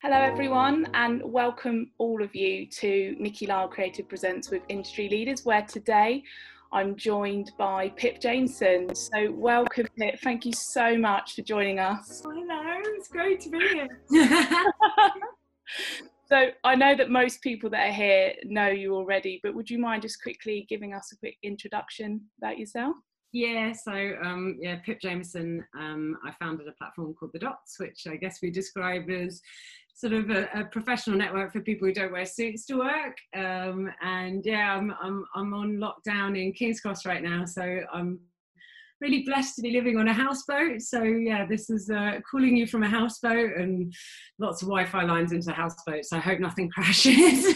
Hello, everyone, and welcome all of you to Nikki Lyle Creative Presents with Industry Leaders, where today I'm joined by Pip Jamieson. So, welcome, Pip. Thank you so much for joining us. Oh, hello, it's great to be here. so, I know that most people that are here know you already, but would you mind just quickly giving us a quick introduction about yourself? Yeah, so um, yeah, Pip Jamieson. Um, I founded a platform called The Dots, which I guess we describe as sort of a, a, professional network for people who don't wear suits to work. Um, and yeah, I'm, I'm, I'm on lockdown in King's Cross right now, so I'm really blessed to be living on a houseboat. So yeah, this is uh, calling you from a houseboat and lots of Wi-Fi lines into houseboats. I hope nothing crashes.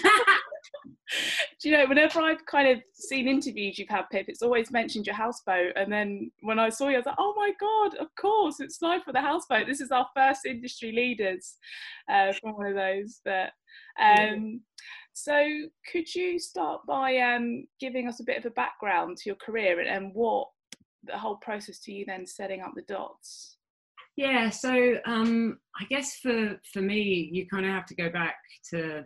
do you know, whenever I've kind of seen interviews you've had, Pip, it's always mentioned your houseboat. And then when I saw you, I was like, oh my God, of course, it's live for the houseboat. This is our first industry leaders uh, from one of those. But um, so could you start by um, giving us a bit of a background to your career and, and what the whole process to you then setting up the dots? Yeah, so um, I guess for for me, you kind of have to go back to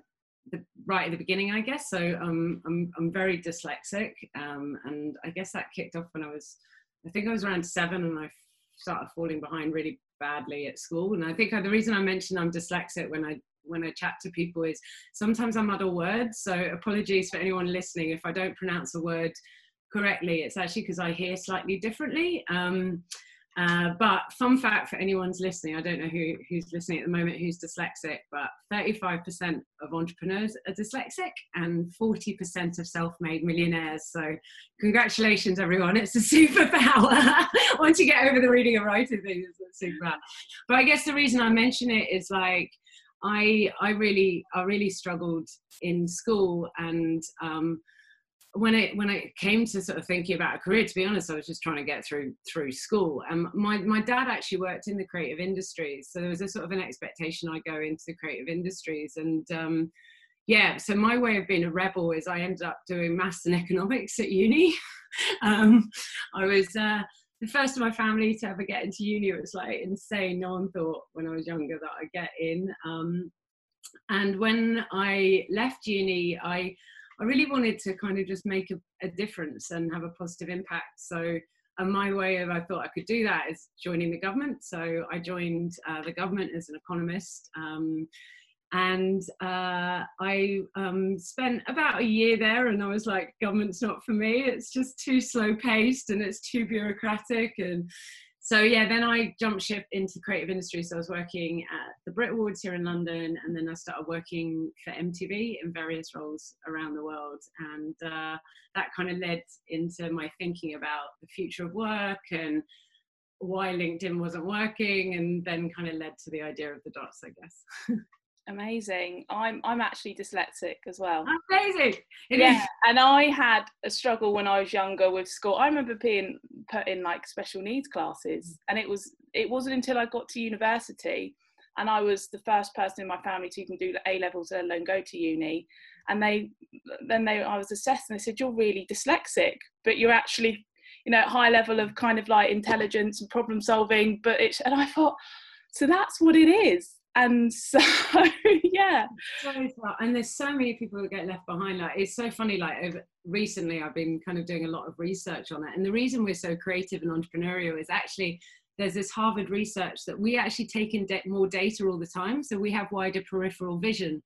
the, right at the beginning, I guess. So um, I'm, I'm very dyslexic. Um, and I guess that kicked off when I was, I think I was around seven and I started falling behind really badly at school. And I think the reason I mention I'm dyslexic when I when I chat to people is sometimes I muddle words. So apologies for anyone listening if I don't pronounce a word correctly. It's actually because I hear slightly differently. Um, uh, but fun fact for anyone's listening, I don't know who, who's listening at the moment who's dyslexic, but 35% of entrepreneurs are dyslexic and 40% of self-made millionaires. So congratulations everyone, it's a superpower. Once you get over the reading and writing thing, it's. But I guess the reason I mention it is like, I, I really, I really struggled in school and um, when it when it came to sort of thinking about a career, to be honest, I was just trying to get through through school. And my my dad actually worked in the creative industries, so there was a sort of an expectation I go into the creative industries. And um, yeah, so my way of being a rebel is I ended up doing maths and economics at uni. um, I was. Uh, the first of my family to ever get into uni. It was like insane. No one thought when I was younger that I'd get in. Um, and when I left uni, I I really wanted to kind of just make a, a difference and have a positive impact. So, and my way of I thought I could do that is joining the government. So I joined uh, the government as an economist. Um, and uh, I um, spent about a year there, and I was like, government's not for me. It's just too slow paced and it's too bureaucratic. And so yeah, then I jumped ship into creative industry. So I was working at the Brit Awards here in London, and then I started working for MTV in various roles around the world, and uh, that kind of led into my thinking about the future of work and why LinkedIn wasn't working, and then kind of led to the idea of the dots, I guess. Amazing. I'm I'm actually dyslexic as well. Amazing. It yeah, is. and I had a struggle when I was younger with school. I remember being put in like special needs classes, mm. and it was it wasn't until I got to university, and I was the first person in my family to even do the A levels, let alone go to uni. And they then they I was assessed, and they said you're really dyslexic, but you're actually you know high level of kind of like intelligence and problem solving. But it's and I thought so that's what it is and so yeah. And there's so many people that get left behind like it's so funny like over, recently i've been kind of doing a lot of research on it and the reason we're so creative and entrepreneurial is actually there's this harvard research that we actually take in de- more data all the time so we have wider peripheral vision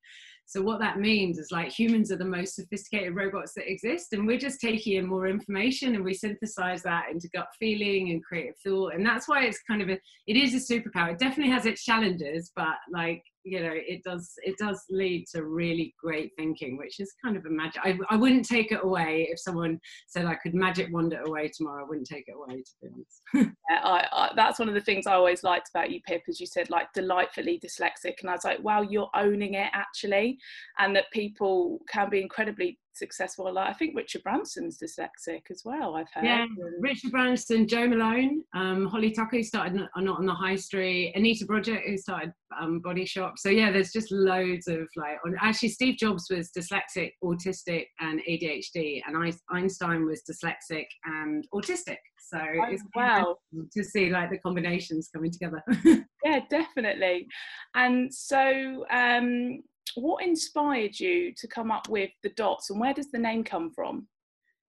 so what that means is like humans are the most sophisticated robots that exist, and we're just taking in more information and we synthesize that into gut feeling and creative thought. And that's why it's kind of a it is a superpower. It definitely has its challenges, but like you know it does it does lead to really great thinking which is kind of a magic I, I wouldn't take it away if someone said i could magic wand it away tomorrow i wouldn't take it away to be honest. Yeah, I, I, that's one of the things i always liked about you pip as you said like delightfully dyslexic and i was like wow you're owning it actually and that people can be incredibly successful. Like I think Richard Branson's dyslexic as well. I've heard. Yeah, Richard Branson, Jo Malone, um, Holly Tucker who started not on the High Street, Anita Broderick who started um, Body Shop. So yeah, there's just loads of like. Actually, Steve Jobs was dyslexic, autistic, and ADHD, and Einstein was dyslexic and autistic. So oh, it's wow to see like the combinations coming together. yeah, definitely. And so, um, what inspired you to come up with the dots, and where does the name come from?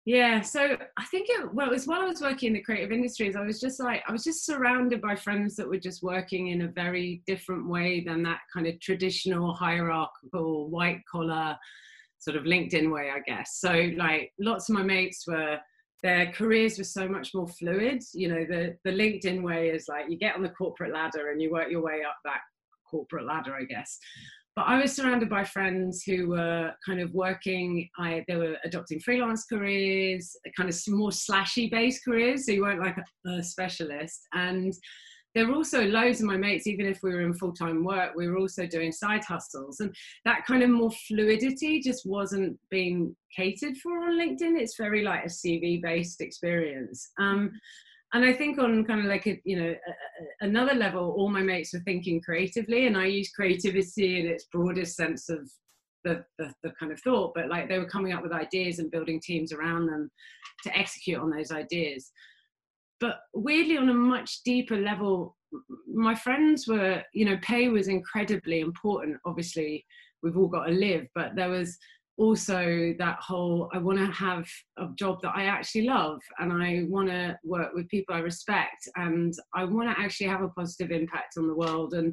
Yeah, so I think it well, it was while I was working in the creative industries, I was just like I was just surrounded by friends that were just working in a very different way than that kind of traditional hierarchical white collar sort of LinkedIn way, I guess. So like lots of my mates were their careers were so much more fluid. You know, the the LinkedIn way is like you get on the corporate ladder and you work your way up that corporate ladder, I guess. But I was surrounded by friends who were kind of working. I they were adopting freelance careers, kind of more slashy based careers. So you weren't like a, a specialist and there were also loads of my mates, even if we were in full time work, we were also doing side hustles. And that kind of more fluidity just wasn't being catered for on LinkedIn. It's very like a CV based experience. Um, and I think on kind of like a, you know, a, a, another level, all my mates were thinking creatively, and I use creativity in its broadest sense of the, the, the, kind of thought, but like they were coming up with ideas and building teams around them to execute on those ideas. But weirdly on a much deeper level my friends were you know pay was incredibly important. Obviously we've all got to live but there was also that whole i want to have a job that i actually love and i want to work with people i respect and i want to actually have a positive impact on the world and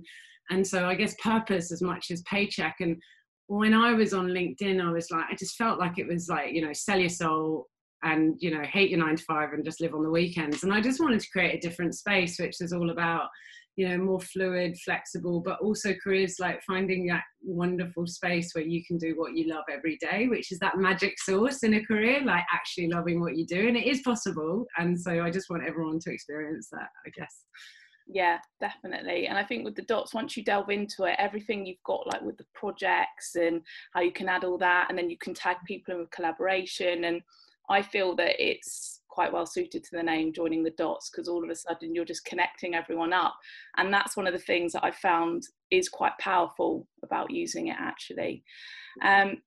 and so i guess purpose as much as paycheck. And when i was on linkedin i was like i just felt like it was like you know sell your soul and you know hate your nine to five and just live on the weekends. And i just wanted to create a different space which is all about you know more fluid flexible but also careers like finding that wonderful space where you can do what you love every day which is that magic sauce in a career like actually loving what you do and it is possible. And so i just want everyone to experience that i guess. Yeah definitely. And i think with the dots once you delve into it everything you've got like with the projects and how you can add all that and then you can tag people in with collaboration and I feel that it's quite well suited to the name joining the dots because all of a sudden you're just connecting everyone up and that's one of the things that i found is quite powerful about using it actually um,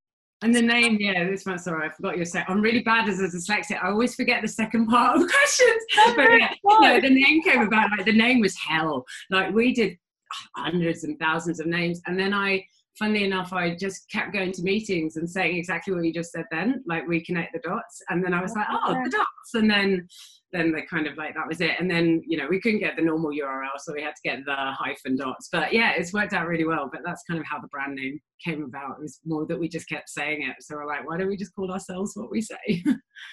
and the name, yeah, this one, sorry, I forgot your second. I'm really bad as a dyslexic. I always forget the second part of questions. but yeah, no, the name came about, like, the name was hell. Like, we did hundreds and thousands of names. And then I funnily enough, I just kept going to meetings and saying exactly what you just said then, like reconnect the dots. And then I was like, oh, the dots. And then then they kind of like that was it. And then, you know, we couldn't get the normal URL, so we had to get the hyphen dots. But yeah, it's worked out really well. But that's kind of how the brand name came about. It was more that we just kept saying it. So we're like, why don't we just call ourselves what we say?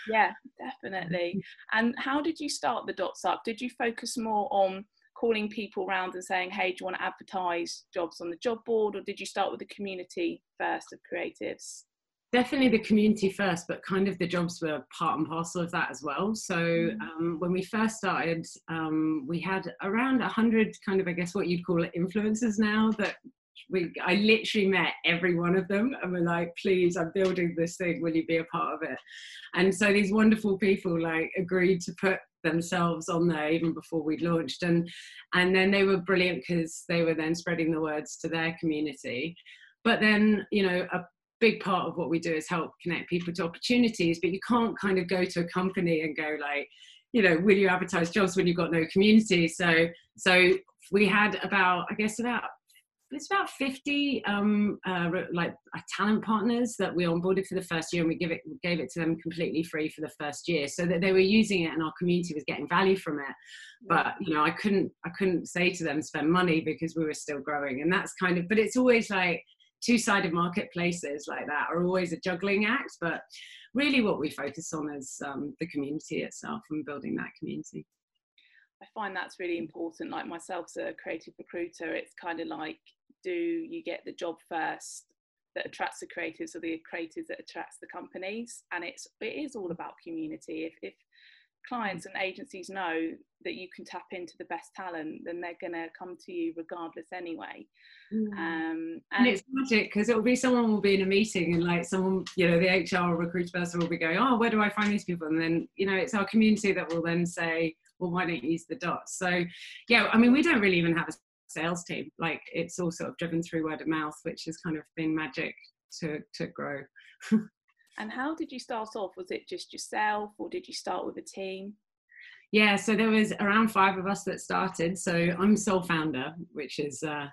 yeah, definitely. And how did you start the dots up? Did you focus more on calling people around and saying, hey, do you want to advertise jobs on the job board? Or did you start with the community first of creatives? Definitely the community first, but kind of the jobs were part and parcel of that as well. So mm. um, when we first started, um, we had around 100 kind of, I guess, what you'd call it influencers now that we I literally met every one of them and we're like, please, I'm building this thing. Will you be a part of it? And so these wonderful people like agreed to put themselves on there even before we'd launched. And and then they were brilliant because they were then spreading the words to their community. But then you know a big part of what we do is help connect people to opportunities but you can't kind of go to a company and go like you know will you advertise jobs when you've got no community? So so we had about i guess about it's about 50 um, uh, like uh, talent partners that we onboarded for the first year and we give it gave it to them completely free for the first year. So that they were using it and our community was getting value from it. But you know i couldn't i couldn't say to them spend money because we were still growing. And that's kind of but it's always like two-sided marketplaces like that are always a juggling act. But really what we focus on is um, the community itself and building that community I find that's really important. Like myself as a creative recruiter, it's kind of like, do you get the job first that attracts the creatives or the creatives that attracts the companies? And it's it is all about community. If if clients and agencies know that you can tap into the best talent, then they're going to come to you regardless anyway. Mm. Um, and, and, it's magic because it'll be someone will be in a meeting and like someone, you know, the HR recruiter person will be going, oh, where do I find these people? And then, you know, it's our community that will then say, well, why don't you use the dots? So, yeah, I mean, we don't really even have a sales team. Like it's all sort of driven through word of mouth, which has kind of been magic to to grow. and how did you start off? Was it just yourself, or did you start with a team? Yeah, so there was around five of us that started. So I'm sole founder, which is uh,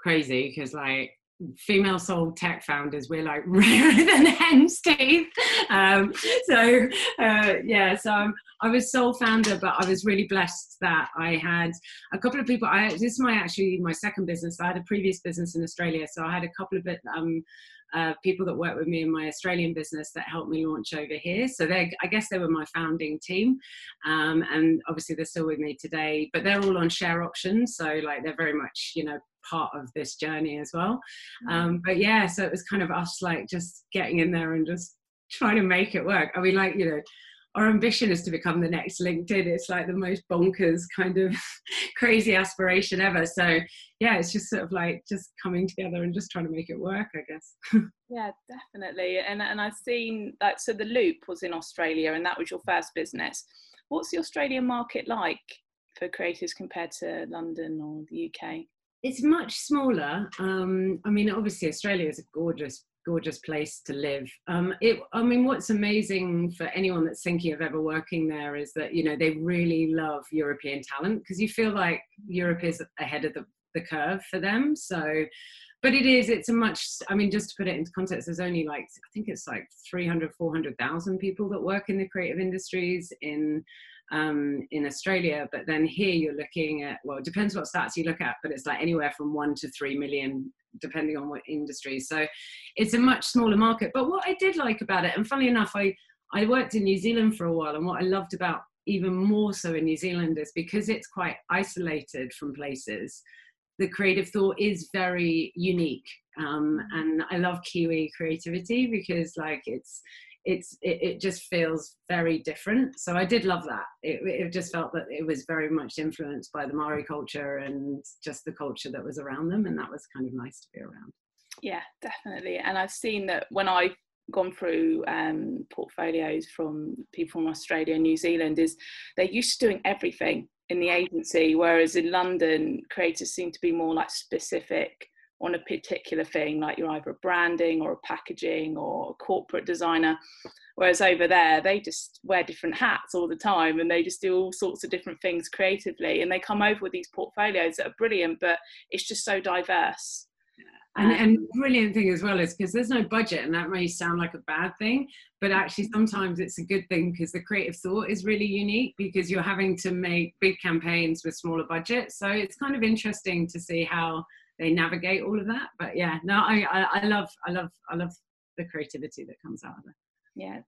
crazy because like female sole tech founders we're like rarer than hen's teeth um, so uh, yeah so I'm, i was sole founder but i was really blessed that i had a couple of people i this is my actually my second business i had a previous business in australia so i had a couple of um, uh, people that worked with me in my Australian business that helped me launch over here. So they, I guess, they were my founding team, um, and obviously they're still with me today. But they're all on share options, so like they're very much, you know, part of this journey as well. Mm. Um, but yeah, so it was kind of us like just getting in there and just trying to make it work. I mean, like you know, our ambition is to become the next LinkedIn. It's like the most bonkers kind of crazy aspiration ever. So yeah, it's just sort of like just coming together and just trying to make it work, I guess. yeah, definitely. And and I've seen like so the Loop was in Australia and that was your first business. What's the Australian market like for creators compared to London or the UK? It's much smaller. Um, I mean, obviously Australia is a gorgeous gorgeous place to live. Um, it, I mean, what's amazing for anyone that's thinking of ever working there is that you know they really love European talent because you feel like Europe is ahead of the, the curve for them. So, but it is. It's a much. I mean, just to put it into context, there's only like I think it's like 300, 400,000 people that work in the creative industries in um, in Australia. But then here you're looking at, well, it depends what stats you look at, but it's like anywhere from one to three million, depending on what industry. So it's a much smaller market. But what I did like about it, and funny enough, I, I worked in New Zealand for a while, and what I loved about even more so in New Zealand is because it's quite isolated from places. The creative thought is very unique, um, and I love Kiwi creativity because, like, it's it's it, it, just feels very different. So i did love that. It, it just felt that it was very much influenced by the maori culture and just the culture that was around them and that was kind of nice to be around. Yeah definitely. And i've seen that when i've gone through um, portfolios from people from australia and new zealand is they're used to doing everything in the agency whereas in london creators seem to be more like specific on a particular thing, like you're either a branding or a packaging or a corporate designer. Whereas over there, they just wear different hats all the time and they just do all sorts of different things creatively. And they come over with these portfolios that are brilliant, but it's just so diverse. And, and um, brilliant thing as well is because there's no budget, and that may sound like a bad thing, but actually sometimes it's a good thing because the creative thought is really unique because you're having to make big campaigns with smaller budgets. So it's kind of interesting to see how they navigate all of that. But yeah, no, I, I, I love, I love, I love the creativity that comes out of it. Yeah.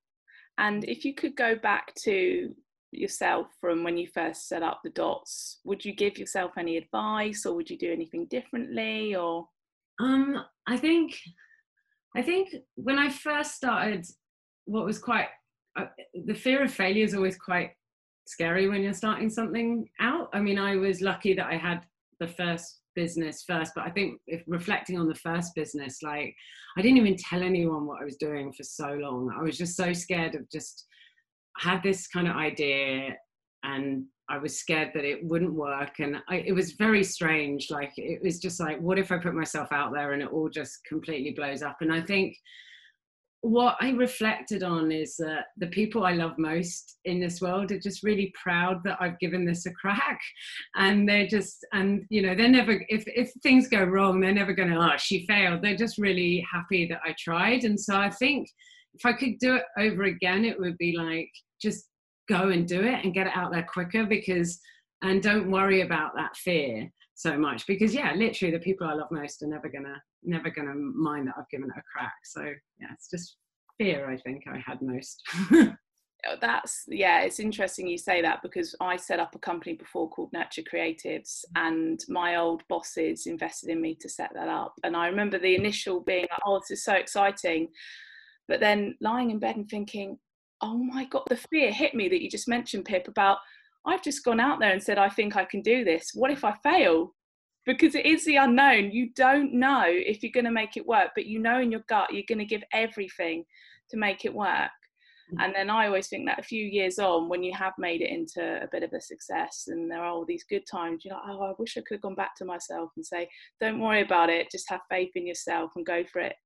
And if you could go back to yourself from when you first set up the dots, would you give yourself any advice or would you do anything differently or? Um, I think, I think when I first started, what was quite, uh, the fear of failure is always quite scary when you're starting something out. I mean, I was lucky that I had the first business first but i think if reflecting on the first business like i didn't even tell anyone what i was doing for so long. I was just so scared of just I had this kind of idea and i was scared that it wouldn't work. And I, it was very strange like it was just like what if i put myself out there and it all just completely blows up? And i think what I reflected on is that the people I love most in this world are just really proud that I've given this a crack. And they're just, and you know, they're never, if, if things go wrong, they're never going to, oh, she failed. They're just really happy that I tried. And so I think if I could do it over again, it would be like, just go and do it and get it out there quicker because, and don't worry about that fear so much because yeah literally the people i love most are never gonna never gonna mind that i've given it a crack. So yeah it's just fear i think i had most. Oh, that's yeah it's interesting you say that because i set up a company before called nurture creatives and my old bosses invested in me to set that up. And i remember the initial being like oh this is so exciting. But then lying in bed and thinking oh my god the fear hit me that you just mentioned pip about i've just gone out there and said i think i can do this. What if i fail because it is the unknown. You don't know if you're going to make it work but you know in your gut you're going to give everything to make it work. Mm. and then i always think that a few years on when you have made it into a bit of a success and there are all these good times you're like oh i wish i could have gone back to myself and say don't worry about it just have faith in yourself and go for it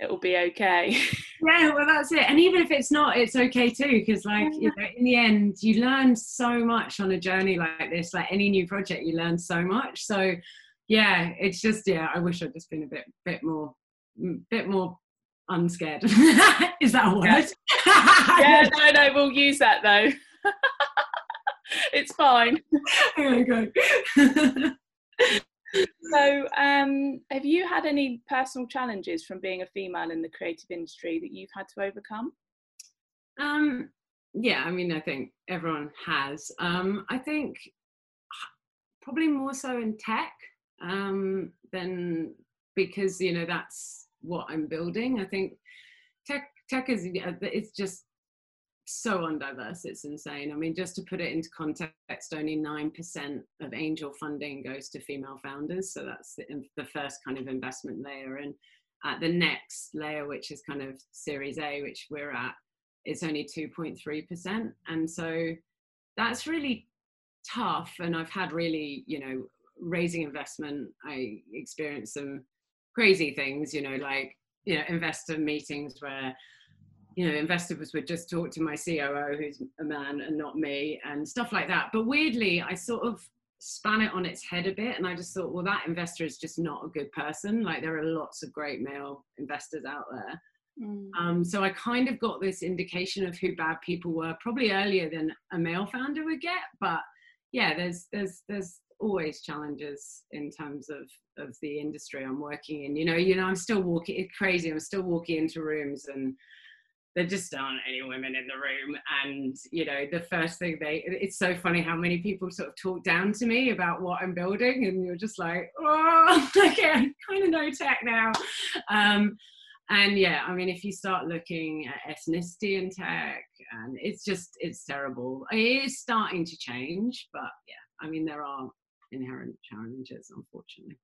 it will be okay. yeah, well, that's it. And even if it's not, it's okay too, because like yeah. you know, in the end, you learn so much on a journey like this. Like any new project, you learn so much. So yeah, it's just yeah. I wish I'd just been a bit bit more bit more unscared. Is that a word? Yeah. yeah, no, no, we'll use that though. it's fine. There we go so, um, have you had any personal challenges from being a female in the creative industry that you've had to overcome? Um, yeah, I mean, I think everyone has. Um, I think probably more so in tech um, than because you know that's what I'm building. I think tech tech is it's just so undiverse it's insane. I mean just to put it into context only 9% of angel funding goes to female founders so that's the, the first kind of investment layer. And at the next layer which is kind of series a which we're at it's only 2.3% and so that's really tough and i've had really you know raising investment. I experienced some crazy things you know like you know investor meetings where you know, investors would just talk to my COO, who's a man and not me, and stuff like that. But weirdly, I sort of span it on its head a bit, and I just thought, well, that investor is just not a good person. Like there are lots of great male investors out there. Mm. Um, so I kind of got this indication of who bad people were, probably earlier than a male founder would get. But yeah, there's there's there's always challenges in terms of of the industry I'm working in. You know, you know, I'm still walking. It's crazy. I'm still walking into rooms and there just aren't any women in the room. And you know the first thing they it's so funny how many people sort of talk down to me about what i'm building and you're just like oh okay i kind of know tech now. Um, and yeah i mean if you start looking at ethnicity in tech and it's just it's terrible. It is starting to change but yeah i mean there are inherent challenges unfortunately.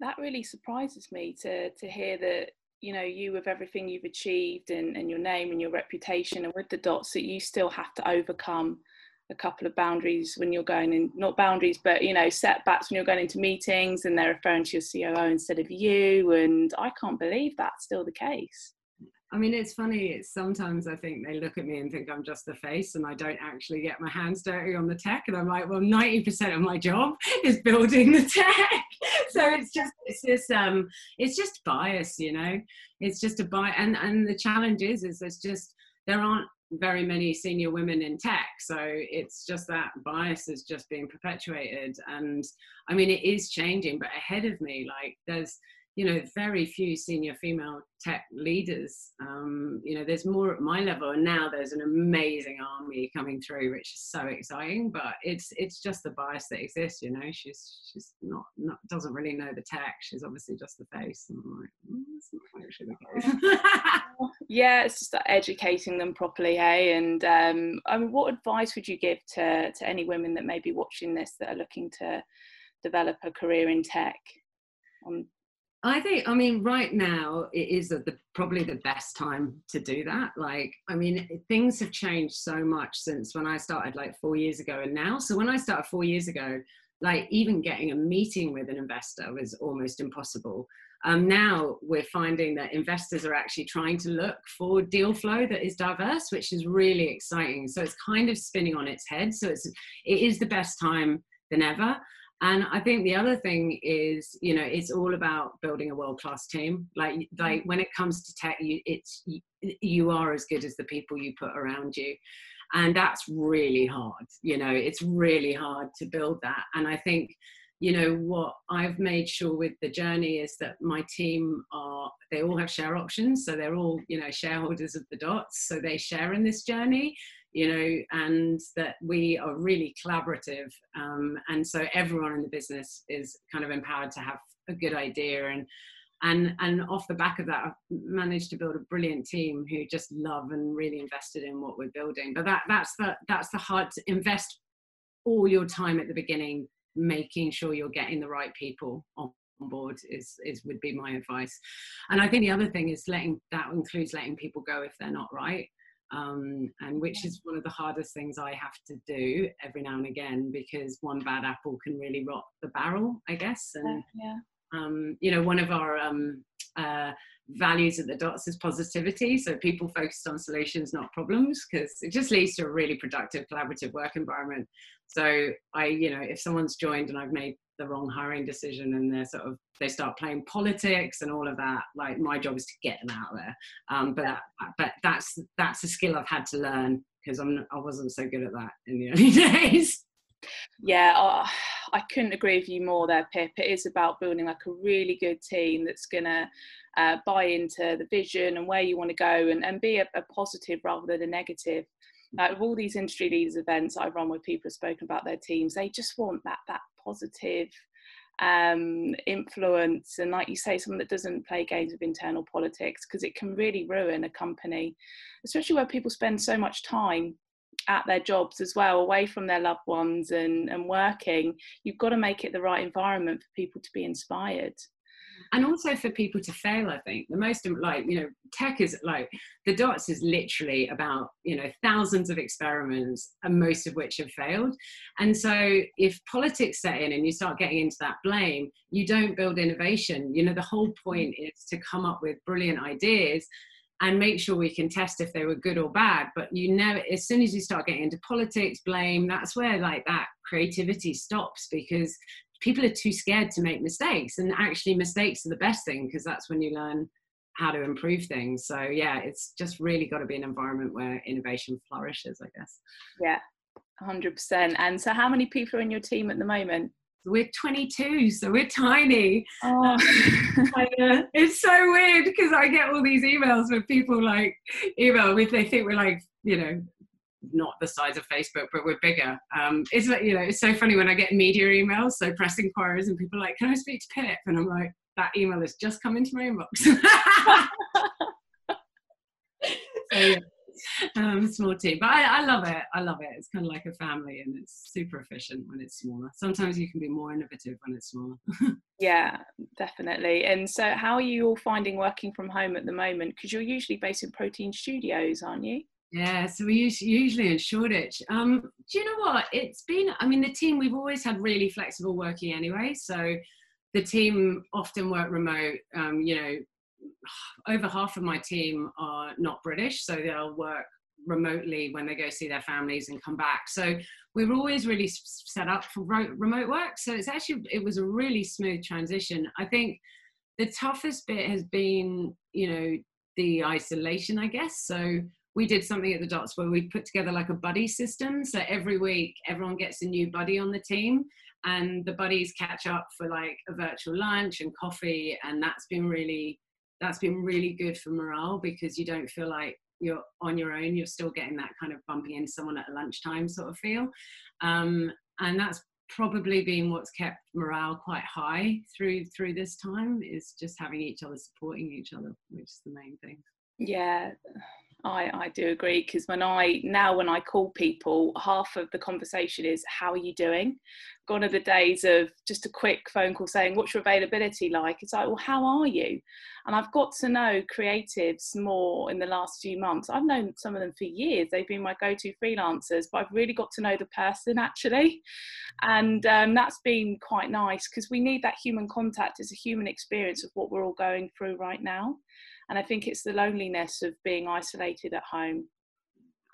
That really surprises me to to hear that you know you with everything you've achieved and, and your name and your reputation and with the dots that you still have to overcome a couple of boundaries when you're going in not boundaries but you know setbacks when you're going into meetings and they're referring to your coo instead of you. And i can't believe that's still the case I mean, it's funny. It's sometimes I think they look at me and think I'm just the face, and I don't actually get my hands dirty on the tech. And I'm like, well, 90% of my job is building the tech. so it's just, it's just, um, it's just bias, you know. It's just a bias, and and the challenge is, is there's just there aren't very many senior women in tech, so it's just that bias is just being perpetuated. And I mean, it is changing, but ahead of me, like there's you know very few senior female tech leaders. Um, you know there's more at my level and now there's an amazing army coming through which is so exciting but it's it's just the bias that exists you know she's she's not, not doesn't really know the tech. She's obviously just the face. And I'm like mm, that's not actually the case. Yeah it's just educating them properly hey? And um, I mean what advice would you give to to any women that may be watching this that are looking to develop a career in tech on I think, I mean, right now it is the, probably the best time to do that. Like, I mean, things have changed so much since when I started like four years ago and now. So when I started four years ago, like even getting a meeting with an investor was almost impossible. Um, now we're finding that investors are actually trying to look for deal flow that is diverse, which is really exciting. So it's kind of spinning on its head. So it's it is the best time than ever. And I think the other thing is, you know, it's all about building a world class team. Like, like mm. when it comes to tech, you, it's you, you are as good as the people you put around you, and that's really hard. You know, it's really hard to build that. And I think, you know, what I've made sure with the journey is that my team are they all have share options, so they're all you know shareholders of the dots, so they share in this journey you know, and that we are really collaborative. Um, and so everyone in the business is kind of empowered to have a good idea and and and off the back of that i've managed to build a brilliant team who just love and really invested in what we're building but that that's the that's the hard to invest all your time at the beginning making sure you're getting the right people on board is is would be my advice and i think the other thing is letting that includes letting people go if they're not right um, and which is one of the hardest things I have to do every now and again because one bad apple can really rot the barrel, I guess. And yeah. um, you know, one of our um, uh, values at the dots is positivity so people focused on solutions not problems because it just leads to a really productive collaborative work environment so i you know if someone's joined and i've made the wrong hiring decision and they're sort of they start playing politics and all of that like my job is to get them out there. Um, but but that's that's a skill i've had to learn because i'm i wasn't so good at that in the early days. Yeah oh, i couldn't agree with you more there pip. It is about building like a really good team that's gonna uh, buy into the vision and where you want to go and, and be a, a positive rather than a negative like of all these industry leaders events I've run where people have spoken about their teams, they just want that that positive um, influence. And like you say someone that doesn't play games of internal politics because it can really ruin a company especially where people spend so much time at their jobs as well away from their loved ones and, and working. You've got to make it the right environment for people to be inspired and also for people to fail i think the most like you know tech is like the dots is literally about you know thousands of experiments and most of which have failed. And so if politics set in and you start getting into that blame you don't build innovation. You know the whole point mm. is to come up with brilliant ideas and make sure we can test if they were good or bad. But you know as soon as you start getting into politics blame that's where like that creativity stops because people are too scared to make mistakes and actually mistakes are the best thing because that's when you learn how to improve things. So yeah it's just really got to be an environment where innovation flourishes i guess. Yeah 100% and so how many people are in your team at the moment? We're 22 so we're tiny. Oh. uh, it's so weird because i get all these emails with people like email if they think we're like you know not the size of Facebook, but we're bigger. Um, it's you know, it's so funny when I get media emails, so press inquiries, and people are like, can I speak to Pip? And I'm like, that email has just come into my inbox. so, yeah. um, small team, but I, I, love it. I love it. It's kind of like a family, and it's super efficient when it's smaller. Sometimes you can be more innovative when it's smaller. yeah, definitely. And so, how are you all finding working from home at the moment? Because you're usually based in Protein Studios, aren't you? Yeah, so we usually in Shoreditch. Um, do you know what? It's been, I mean, the team, we've always had really flexible working anyway. So the team often work remote. Um, you know, over half of my team are not British, so they'll work remotely when they go see their families and come back. So we were always really set up for remote work. So it's actually, it was a really smooth transition. I think the toughest bit has been, you know, the isolation, I guess. So we did something at the dots where we put together like a buddy system. So every week everyone gets a new buddy on the team and the buddies catch up for like a virtual lunch and coffee and that's been really that's been really good for morale because you don't feel like you're on your own. You're still getting that kind of bumping into someone at lunchtime sort of feel. Um, and that's probably been what's kept morale quite high through through this time is just having each other supporting each other which is the main thing. Yeah I, I do agree because when I now when I call people, half of the conversation is how are you doing? Gone are the days of just a quick phone call saying what's your availability like? It's like, well, how are you? And I've got to know creatives more in the last few months. I've known some of them for years. They've been my go-to freelancers, but I've really got to know the person actually, and um, that's been quite nice because we need that human contact. It's a human experience of what we're all going through right now and I think it's the loneliness of being isolated at home.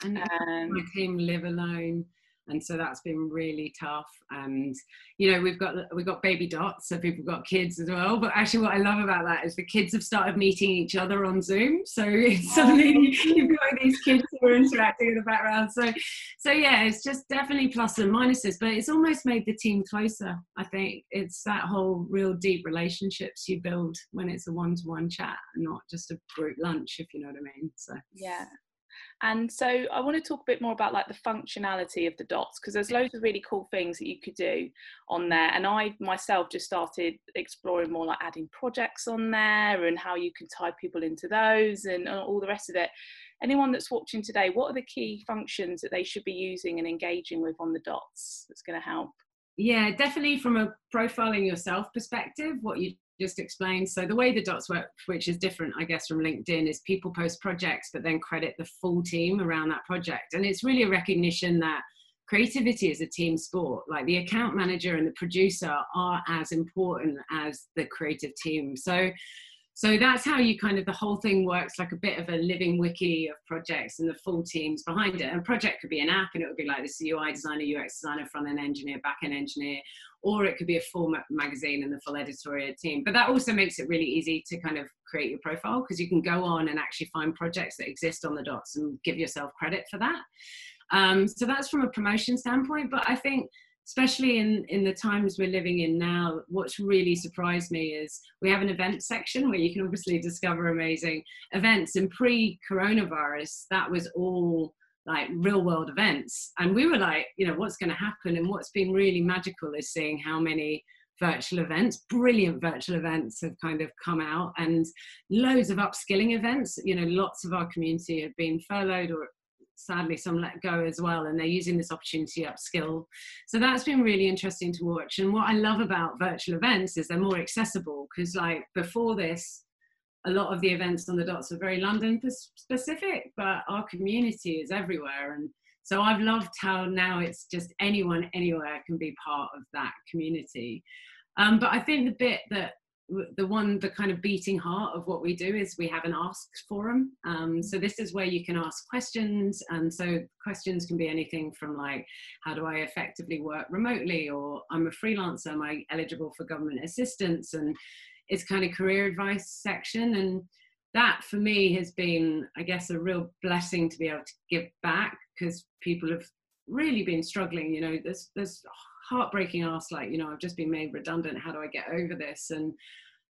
And um, my team live alone, and so that's been really tough. And you know, we've got we've got baby dots, so people got kids as well. But actually, what I love about that is the kids have started meeting each other on Zoom. So it's oh, suddenly you've got these kids who are interacting in the background. So, so yeah, it's just definitely plus and minuses, but it's almost made the team closer. I think it's that whole real deep relationships you build when it's a one-to-one chat, and not just a group lunch, if you know what I mean. So yeah, And so I want to talk a bit more about like the functionality of the dots because there's loads of really cool things that you could do on there. And I myself just started exploring more like adding projects on there and how you can tie people into those and all the rest of it. Anyone that's watching today, what are the key functions that they should be using and engaging with on the dots that's going to help? Yeah, definitely from a profiling yourself perspective, what you just explained. So the way the dots work, which is different, I guess, from LinkedIn, is people post projects, but then credit the full team around that project. And it's really a recognition that creativity is a team sport. Like the account manager and the producer are as important as the creative team. So so that's how you kind of the whole thing works like a bit of a living wiki of projects and the full teams behind it and project could be an app and it would be like this ui designer ux designer front end engineer back end engineer or it could be a full magazine and the full editorial team but that also makes it really easy to kind of create your profile because you can go on and actually find projects that exist on the dots and give yourself credit for that um, so that's from a promotion standpoint but i think especially in, in the times we're living in now, what's really surprised me is we have an event section where you can obviously discover amazing events. And pre coronavirus, that was all like real world events. And we were like, you know, what's going to happen? And what's been really magical is seeing how many virtual events, brilliant virtual events have kind of come out and loads of upskilling events. You know, lots of our community have been furloughed or sadly some let go as well and they're using this opportunity to upskill so that's been really interesting to watch and what i love about virtual events is they're more accessible because like before this a lot of the events on the dots are very london specific but our community is everywhere. And so i've loved how now it's just anyone anywhere can be part of that community. Um, but i think the bit that the one the kind of beating heart of what we do is we have an ask forum. Um, so this is where you can ask questions. And so questions can be anything from like how do i effectively work remotely? Or i'm a freelancer am i eligible for government assistance? And it's kind of career advice section. And that for me has been i guess a real blessing to be able to give back because people have really been struggling you know there's there's heartbreaking ask like you know i've just been made redundant how do i get over this? And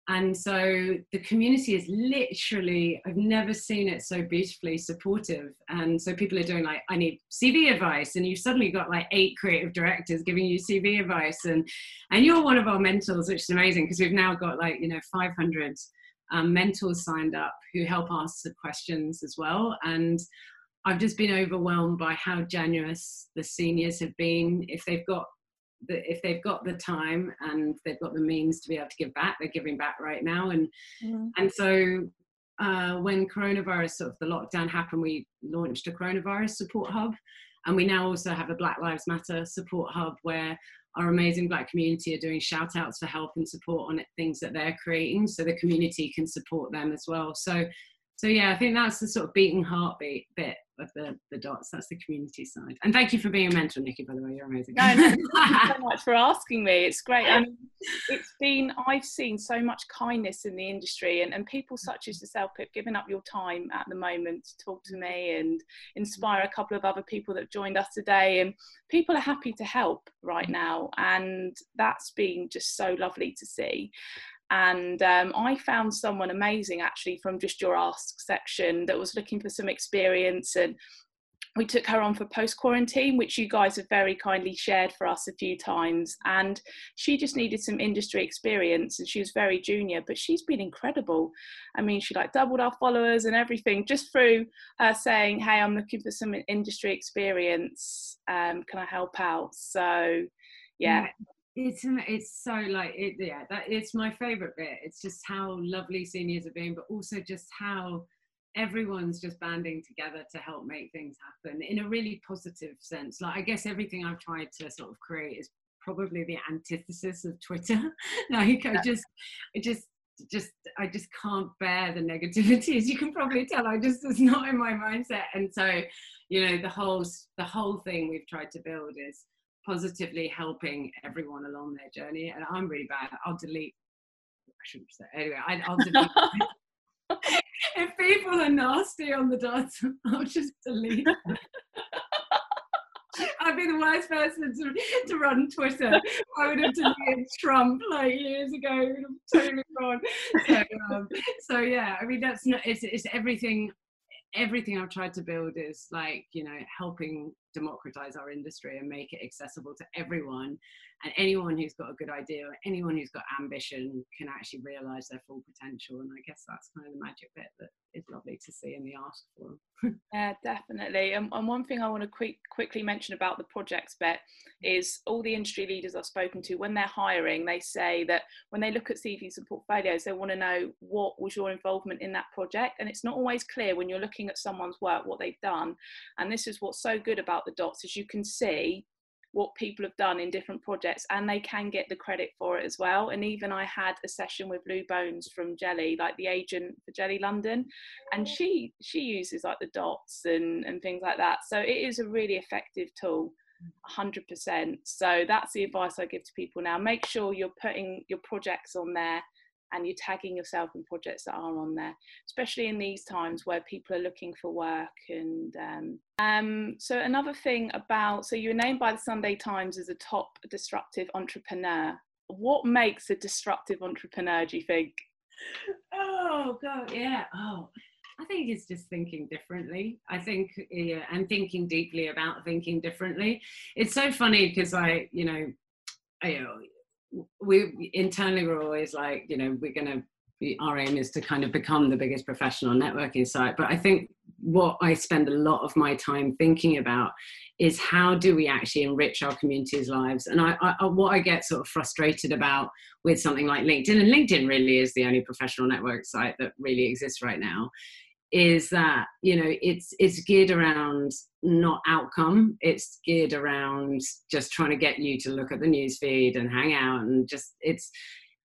and so the community is literally i've never seen it so beautifully supportive. And so people are doing like i need cv advice. And you've suddenly got like eight creative directors giving you cv advice. And and you're one of our mentors which is amazing because we've now got like you know 500 um, mentors signed up who help answer questions as well. And I've just been overwhelmed by how generous the seniors have been. If they've got the, if they've got the time and they've got the means to be able to give back, they're giving back right now. And mm. and so uh, when coronavirus sort of the lockdown happened, we launched a coronavirus support hub, and we now also have a Black Lives Matter support hub where our amazing black community are doing shout outs for help and support on things that they're creating so the community can support them as well so so yeah i think that's the sort of beating heartbeat bit of the, the dots. That's the community side. And thank you for being a mentor, Nikki, by the way, you're amazing. No, no, thank you so much for asking me. It's great. I mean, it's been, I've seen so much kindness in the industry and, and people such as yourself have given up your time at the moment to talk to me and inspire a couple of other people that have joined us today. And people are happy to help right now. And that's been just so lovely to see and um, I found someone amazing actually from just your ask section that was looking for some experience and we took her on for post quarantine, which you guys have very kindly shared for us a few times. And she just needed some industry experience and she was very junior, but she's been incredible. I mean, she like doubled our followers and everything just through her saying, Hey, I'm looking for some industry experience. Um, can I help out? So, yeah, it's it's so like it yeah that it's my favorite bit. It's just how lovely seniors are being but also just how everyone's just banding together to help make things happen in a really positive sense. Like i guess everything i've tried to sort of create is probably the antithesis of twitter. Like i just i just just i just can't bear the negativity as you can probably tell. I just it's not in my mindset. And so you know the whole the whole thing we've tried to build is positively helping everyone along their journey. And I'm really bad. I'll delete. I shouldn't say. Anyway, I, will delete. if people are nasty on the dots, I'll just delete. I'd be the worst person to, to run Twitter. I would have deleted Trump like years ago. Totally gone. So, um, so yeah, I mean that's not. It's, it's everything everything I've tried to build is like, you know, helping democratize our industry and make it accessible to everyone. And anyone who's got a good idea or anyone who's got ambition can actually realize their full potential. And I guess that's kind of the magic bit that is lovely to see in the ask for. yeah, definitely. And, and one thing I want to quick, quickly mention about the projects bit is all the industry leaders I've spoken to, when they're hiring, they say that when they look at CVs and portfolios, they want to know what was your involvement in that project. And it's not always clear when you're looking at someone's work what they've done. And this is what's so good about the dots is you can see what people have done in different projects and they can get the credit for it as well. And even i had a session with lou bones from jelly like the agent for jelly london and she she uses like the dots and and things like that. So it is a really effective tool 100% so that's the advice i give to people now. Make sure you're putting your projects on there and you're tagging yourself in projects that are on there, especially in these times where people are looking for work. And um, um, so, another thing about so you were named by the Sunday Times as a top disruptive entrepreneur. What makes a disruptive entrepreneur, do you think? Oh, God, yeah. Oh, I think it's just thinking differently. I think, yeah, and thinking deeply about thinking differently. It's so funny because I, you know, I, we internally we're always like, you know, we're going to our aim is to kind of become the biggest professional networking site. But I think what I spend a lot of my time thinking about is how do we actually enrich our community's lives? And I, I, what I get sort of frustrated about with something like LinkedIn, and LinkedIn really is the only professional network site that really exists right now, is that you know it's it's geared around not outcome. It's geared around just trying to get you to look at the news feed and hang out and just it's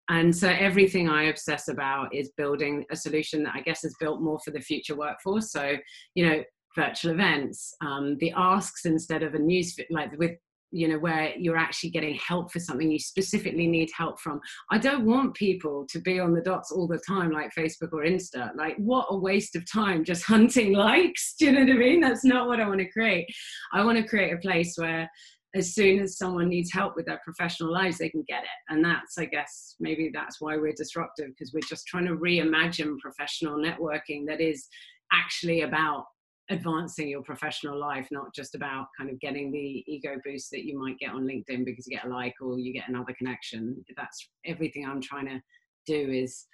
and so everything i obsess about is building a solution that i guess is built more for the future workforce. So you know virtual events um, the asks instead of a news like with you know where you're actually getting help for something you specifically need help from. I don't want people to be on the dots all the time like facebook or insta. Like what a waste of time just hunting likes do you know what i mean? That's not what i want to create. I want to create a place where as soon as someone needs help with their professional lives they can get it. And that's i guess maybe that's why we're disruptive because we're just trying to reimagine professional networking that is actually about advancing your professional life, not just about kind of getting the ego boost that you might get on LinkedIn because you get a like or you get another connection. That's everything I'm trying to do is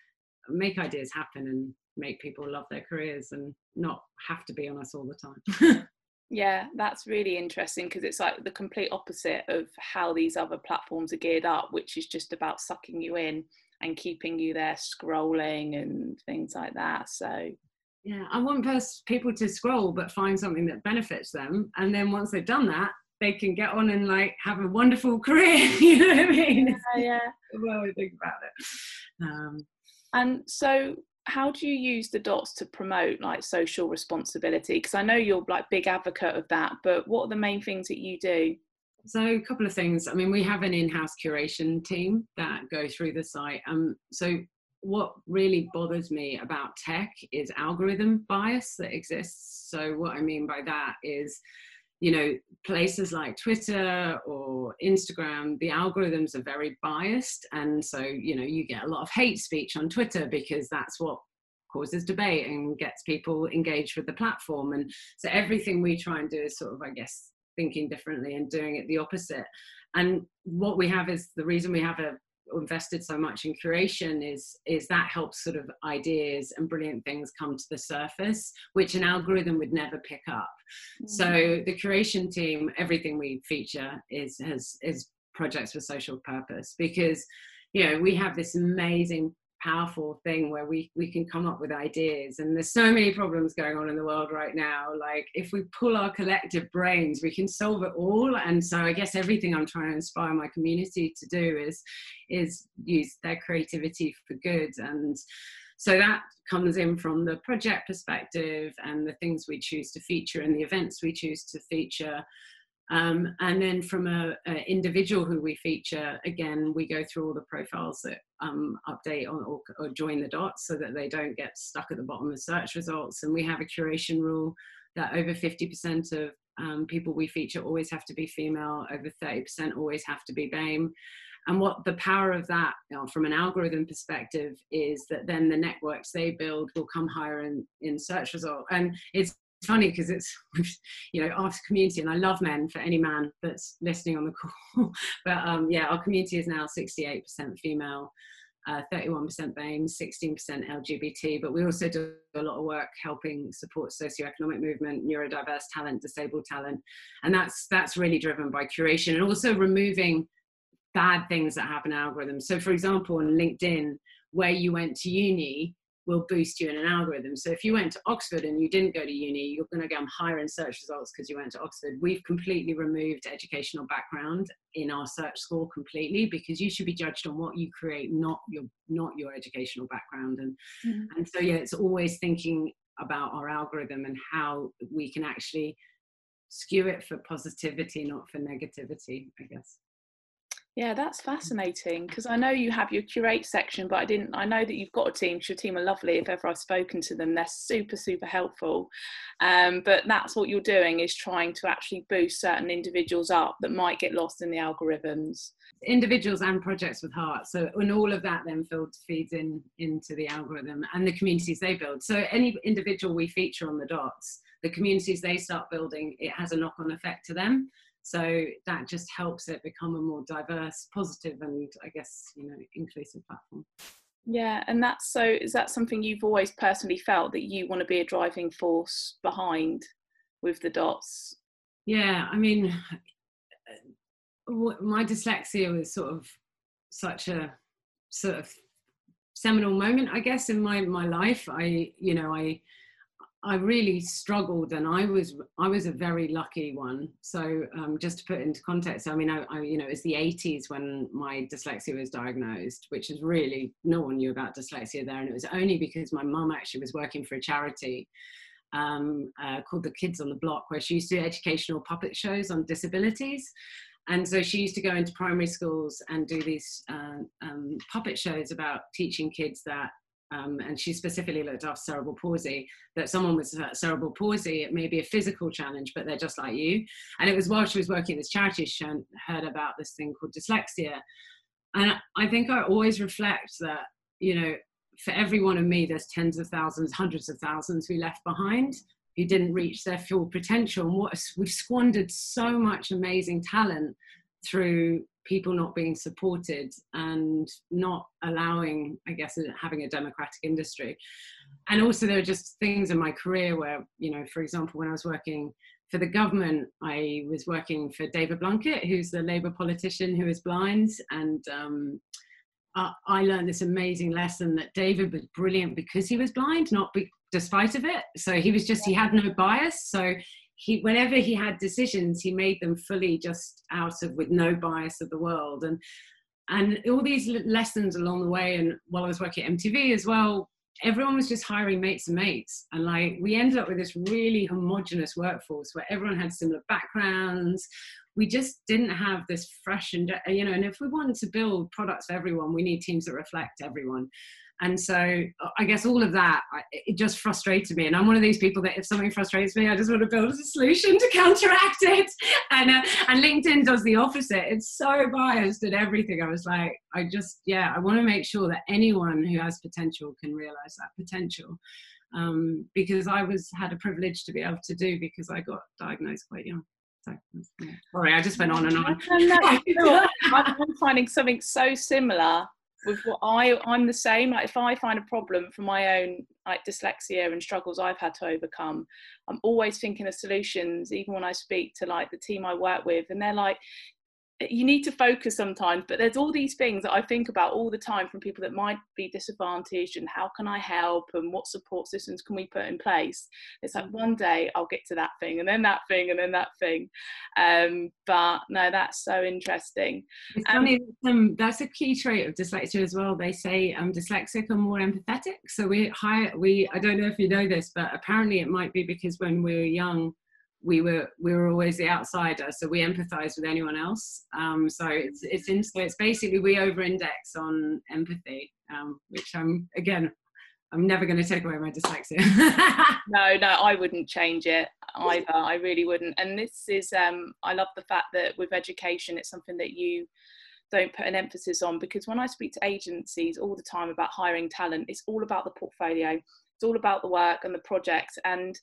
make ideas happen and make people love their careers and not have to be on us all the time. yeah, that's really interesting because it's like the complete opposite of how these other platforms are geared up, which is just about sucking you in and keeping you there scrolling and things like that. So yeah, I want people to scroll but find something that benefits them, and then once they've done that, they can get on and like have a wonderful career. you know what I mean? Yeah, yeah. well, we think about it. Um, and so, how do you use the dots to promote like social responsibility? Because I know you're like big advocate of that, but what are the main things that you do? So a couple of things. I mean, we have an in-house curation team that go through the site. Um, so what really bothers me about tech is algorithm bias that exists. So, what I mean by that is, you know, places like Twitter or Instagram, the algorithms are very biased. And so, you know, you get a lot of hate speech on Twitter because that's what causes debate and gets people engaged with the platform. And so, everything we try and do is sort of, I guess, thinking differently and doing it the opposite. And what we have is the reason we have a invested so much in curation is is that helps sort of ideas and brilliant things come to the surface which an algorithm would never pick up mm-hmm. so the curation team everything we feature is has is projects for social purpose because you know we have this amazing powerful thing where we we can come up with ideas. And there's so many problems going on in the world right now. Like if we pull our collective brains we can solve it all. And so i guess everything i'm trying to inspire my community to do is is use their creativity for good. And so that comes in from the project perspective and the things we choose to feature and the events we choose to feature um, and then from a, a, individual who we feature, again, we go through all the profiles that um, update on, or, or, join the dots so that they don't get stuck at the bottom of search results. And we have a curation rule that over 50% of um, people we feature always have to be female, over 30% always have to be BAME. and what the power of that you know, from an algorithm perspective is that then the networks they build will come higher in, in search result and it's funny because it's you know our community and i love men for any man that's listening on the call but um yeah our community is now 68% female uh, 31% BAME, 16% LGBT, but we also do a lot of work helping support socioeconomic movement, neurodiverse talent, disabled talent, and that's that's really driven by curation and also removing bad things that happen algorithms. So, for example, on LinkedIn, where you went to uni, will boost you in an algorithm. So if you went to Oxford and you didn't go to uni, you're going to go higher in search results because you went to Oxford. We've completely removed educational background in our search score completely because you should be judged on what you create, not your not your educational background. And mm-hmm. and so yeah, it's always thinking about our algorithm and how we can actually skew it for positivity, not for negativity, I guess. Yeah, that's fascinating because I know you have your curate section, but I didn't. I know that you've got a team. Your team are lovely. If ever I've spoken to them, they're super, super helpful. Um, but that's what you're doing is trying to actually boost certain individuals up that might get lost in the algorithms. Individuals and projects with heart. So, and all of that then feeds in into the algorithm and the communities they build. So, any individual we feature on the dots, the communities they start building, it has a knock-on effect to them. So that just helps it become a more diverse, positive, and I guess you know inclusive platform. Yeah, and that's so. Is that something you've always personally felt that you want to be a driving force behind with the dots? Yeah, I mean, my dyslexia was sort of such a sort of seminal moment, I guess, in my my life. I, you know, I I really struggled, and I was I was a very lucky one. So um, just to put into context, I mean, I, I, you know it's the 80s when my dyslexia was diagnosed, which is really no one knew about dyslexia there, and it was only because my mum actually was working for a charity um, uh, called the Kids on the Block, where she used to do educational puppet shows on disabilities. And so she used to go into primary schools and do these uh, um, puppet shows about teaching kids that um, and she specifically looked after cerebral palsy, that someone with cerebral palsy, it may be a physical challenge, but they're just like you. And it was while she was working at this charity, she heard about this thing called dyslexia. And I think I always reflect that, you know, for every one of me, there's tens of thousands, hundreds of thousands we left behind who didn't reach their full potential. And what we've squandered so much amazing talent through people not being supported and not allowing, I guess, having a democratic industry. And also, there are just things in my career where, you know, for example, when I was working for the government, I was working for David Blunkett, who's the Labour politician who is blind. And um, I, I learned this amazing lesson that David was brilliant because he was blind, not be, despite of it. So he was just, he had no bias. So he whenever he had decisions he made them fully just out of with no bias of the world. And and all these lessons along the way and while i was working at mtv as well everyone was just hiring mates and mates. And like we ended up with this really homogenous workforce where everyone had similar backgrounds. We just didn't have this fresh and you know and if we wanted to build products for everyone we need teams that reflect everyone and so I guess all of that, it just frustrated me. And I'm one of these people that if something frustrates me, I just want to build a solution to counteract it. And, uh, and LinkedIn does the opposite. It's so biased at everything. I was like, I just, yeah, I want to make sure that anyone who has potential can realize that potential. Um, because I was had a privilege to be able to do because I got diagnosed quite young. So, yeah. Sorry, I just went on and on. I'm finding something so similar with what I I'm the same. Like if I find a problem for my own like dyslexia and struggles I've had to overcome, I'm always thinking of solutions. Even when I speak to like the team I work with, and they're like, you need to focus sometimes but there's all these things that i think about all the time from people that might be disadvantaged and how can i help and what support systems can we put in place. It's like one day i'll get to that thing and then that thing and then that thing. Um, but no that's so interesting. Um, funny um, that's a key trait of dyslexia as well. They say um, dyslexic are more empathetic. So we hire we i don't know if you know this but apparently it might be because when we were young we were we were always the outsider, so we empathise with anyone else. Um, so it's it's in, so it's basically we over-index on empathy, um, which I'm again I'm never going to take away my dyslexia. no, no, I wouldn't change it either. I really wouldn't. And this is um, I love the fact that with education, it's something that you don't put an emphasis on because when I speak to agencies all the time about hiring talent, it's all about the portfolio, it's all about the work and the projects. And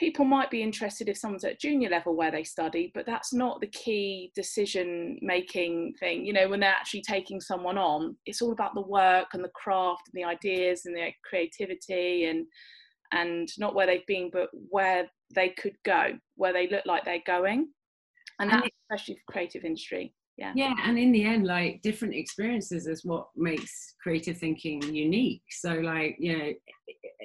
people might be interested if someone's at junior level where they study, but that's not the key decision making thing. You know, when they're actually taking someone on, it's all about the work and the craft and the ideas and the creativity and and not where they've been, but where they could go, where they look like they're going. And that's especially for creative industry yeah yeah and in the end like different experiences is what makes creative thinking unique so like you know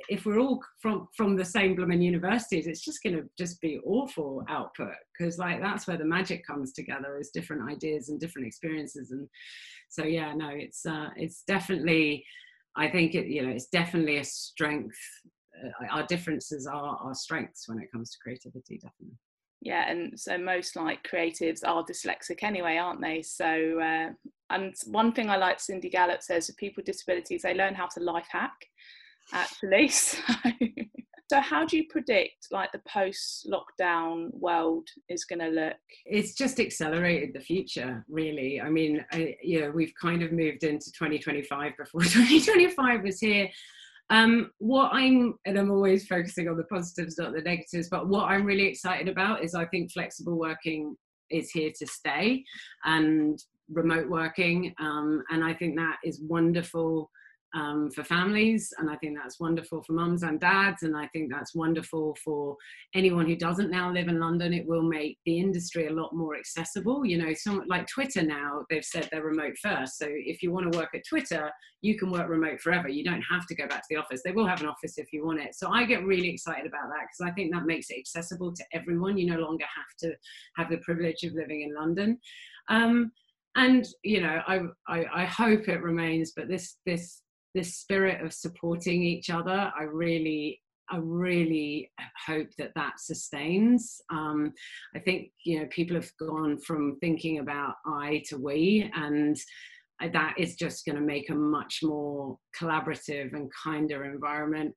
if we're all from from the same blooming universities it's just going to just be awful output because like that's where the magic comes together is different ideas and different experiences and so yeah no it's uh it's definitely i think it you know it's definitely a strength uh, our differences are our strengths when it comes to creativity definitely. Yeah and so most like creatives are dyslexic anyway aren't they? So uh, and one thing i like cindy gallop says with people with disabilities they learn how to life hack actually so, so how do you predict like the post lockdown world is going to look? It's just accelerated the future really. I mean I, you know we've kind of moved into 2025 before 2025 was here. Um, what I'm, and I'm always focusing on the positives, not the negatives, but what I'm really excited about is I think flexible working is here to stay and remote working. Um, and I think that is wonderful um, for families. And I think that's wonderful for mums and dads. And I think that's wonderful for anyone who doesn't now live in London. It will make the industry a lot more accessible. You know, some like Twitter now, they've said they're remote first. So if you want to work at Twitter, you can work remote forever. You don't have to go back to the office. They will have an office if you want it. So I get really excited about that because I think that makes it accessible to everyone. You no longer have to have the privilege of living in London. Um, and you know I, I, I hope it remains but this this this spirit of supporting each other i really i really hope that that sustains. Um, i think you know people have gone from thinking about i to we and that is just going to make a much more collaborative and kinder environment.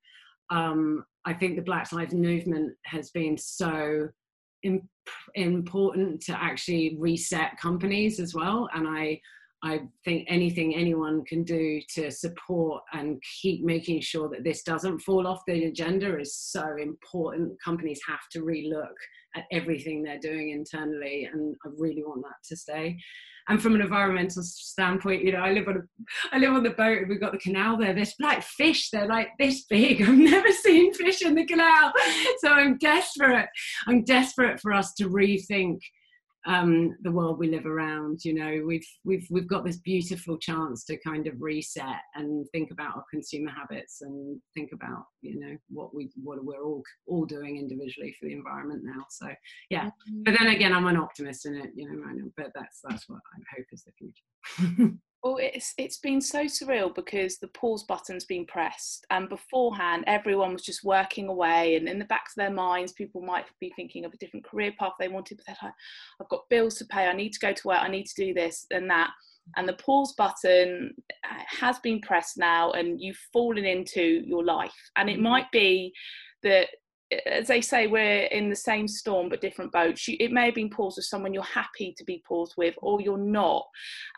Um, i think the black lives movement has been so imp- important to actually reset companies as well and i I think anything anyone can do to support and keep making sure that this doesn't fall off the agenda is so important. Companies have to relook at everything they're doing internally, and I really want that to stay. And from an environmental standpoint, you know, I live on a, I live on the boat, and we've got the canal there. There's like fish; they're like this big. I've never seen fish in the canal, so I'm desperate. I'm desperate for us to rethink um, the world we live around. You know, we've we've we've got this beautiful chance to kind of reset and think about our consumer habits and think about you know what we what we're all all doing individually for the environment now. So yeah, but then again, I'm an optimist in it. You know, but that's that's what I hope is the future. Well, it's it's been so surreal because the pause button's been pressed, and beforehand, everyone was just working away, and in the backs of their minds, people might be thinking of a different career path they wanted. But they're like, "I've got bills to pay. I need to go to work. I need to do this and that." And the pause button uh, has been pressed now, and you've fallen into your life. And it mm-hmm. might be that as they say, we're in the same storm but different boats. You, it may have been paused with someone you're happy to be paused with, or you're not.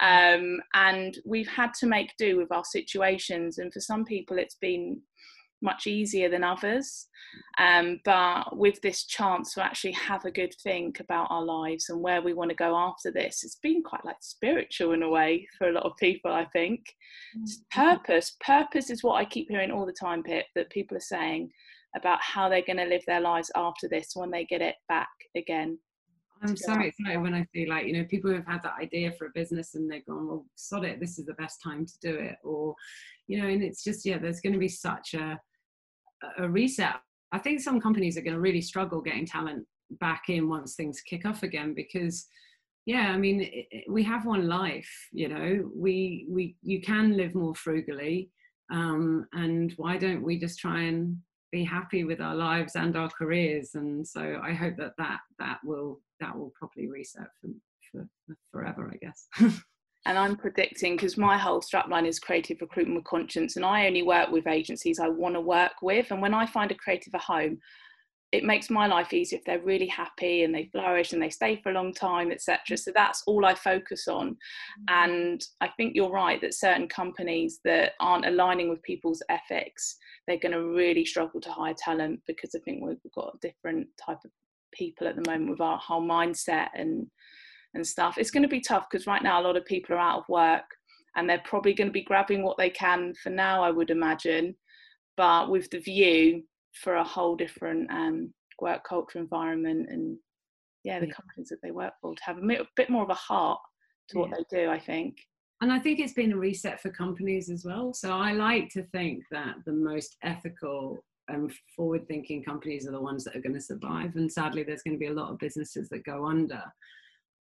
Um, and we've had to make do with our situations. And for some people, it's been much easier than others. Um, but with this chance to actually have a good think about our lives and where we want to go after this, it's been quite like spiritual in a way for a lot of people, I think. Mm-hmm. Purpose. Purpose is what I keep hearing all the time, Pip, that people are saying about how they're going to live their lives after this when they get it back again. I'm so excited when I see like, you know, people who've had that idea for a business and they've gone, well, sod it, this is the best time to do it. Or, you know, and it's just, yeah, there's going to be such a, a reset. I think some companies are going to really struggle getting talent back in once things kick off again because yeah i mean it, we have one life you know we we you can live more frugally um, and why don't we just try and be happy with our lives and our careers and so i hope that that that will that will probably reset for, for, for forever i guess. And i'm predicting because my whole strapline is creative recruitment with conscience and i only work with agencies i want to work with and when i find a creative at home it makes my life easier if they're really happy and they flourish and they stay for a long time etc so that's all i focus on. Mm-hmm. and i think you're right that certain companies that aren't aligning with people's ethics they're going to really struggle to hire talent because i think we've got a different type of people at the moment with our whole mindset and and stuff. It's going to be tough because right now a lot of people are out of work and they're probably going to be grabbing what they can for now i would imagine. But with the view for a whole different um, work culture environment and yeah the yeah. companies that they work for to have a bit more of a heart to yeah. what they do i think and i think it's been a reset for companies as well so i like to think that the most ethical and forward thinking companies are the ones that are going to survive and sadly there's going to be a lot of businesses that go under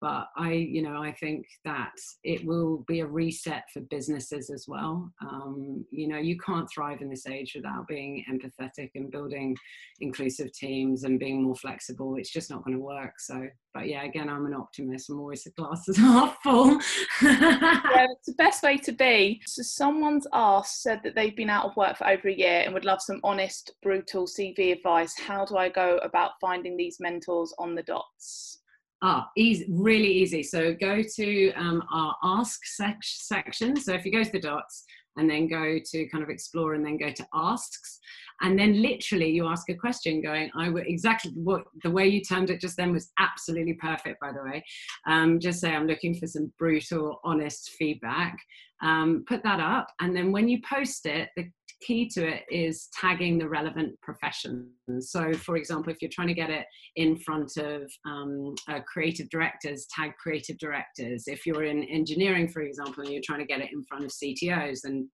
but i you know i think that it will be a reset for businesses as well. Um, you know you can't thrive in this age without being empathetic and building inclusive teams and being more flexible. It's just not going to work. So but yeah again i'm an optimist. I'm always a glass is half full. Yeah it's the best way to be. So someone's asked said that they've been out of work for over a year and would love some honest brutal cv advice. How do i go about finding these mentors on the dots Ah, easy, really easy. So go to um, our ask sec- section. So if you go to the dots and then go to kind of explore and then go to asks, and then literally you ask a question going, I would exactly what the way you termed it just then was absolutely perfect, by the way. Um, just say, I'm looking for some brutal, honest feedback. Um, put that up. And then when you post it, the key to it is tagging the relevant profession So, for example, if you're trying to get it in front of um, uh, creative directors, tag creative directors. If you're in engineering, for example, and you're trying to get it in front of CTOs, then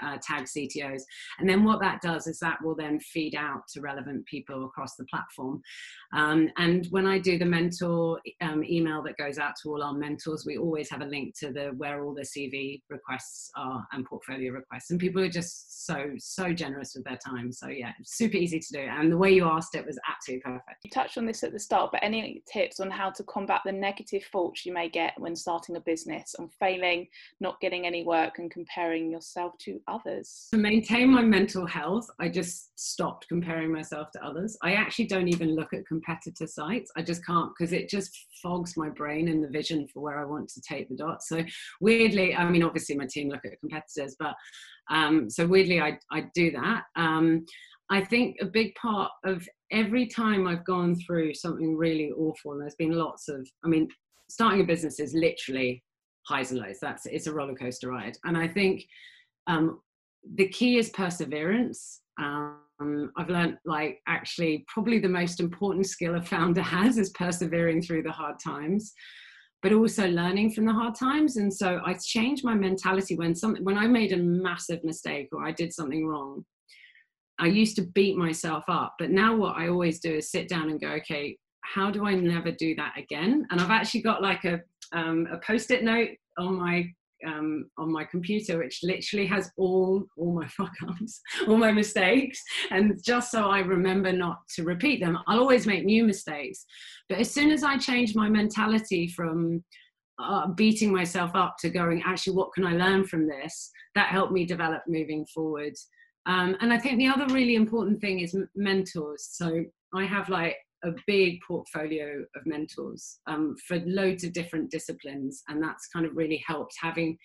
uh, tag CTOs. And then what that does is that will then feed out to relevant people across the platform. Um, and when I do the mentor um, email that goes out to all our mentors, we always have a link to the where all the CV requests are and portfolio requests. And people are just so, so generous with their time. So yeah, super easy to do. And the way you asked it was absolutely perfect. You touched on this at the start, but any tips on how to combat the negative thoughts you may get when starting a business on failing, not getting any work and comparing yourself to others? To maintain my mental health, I just stopped comparing myself to others. I actually don't even look at competitor sites. I just can't because it just fogs my brain and the vision for where I want to take the dots. So weirdly, I mean, obviously my team look at competitors, but um, so weirdly, I, I do that. Um, I think a big part of every time I've gone through something really awful, and there's been lots of, I mean, starting a business is literally highs and lows. That's it's a roller coaster ride, and I think um, the key is perseverance. Um, I've learned like actually probably the most important skill a founder has is persevering through the hard times, but also learning from the hard times. And so I changed my mentality when something when I made a massive mistake or I did something wrong. I used to beat myself up, but now what I always do is sit down and go, okay, how do I never do that again? And I've actually got like a um, a post-it note on my um, on my computer, which literally has all all my fuck ups, all my mistakes, and just so I remember not to repeat them. I'll always make new mistakes, but as soon as I change my mentality from uh, beating myself up to going, actually, what can I learn from this? That helped me develop moving forward. Um, and I think the other really important thing is mentors. So I have like a big portfolio of mentors um, for loads of different disciplines, and that's kind of really helped having.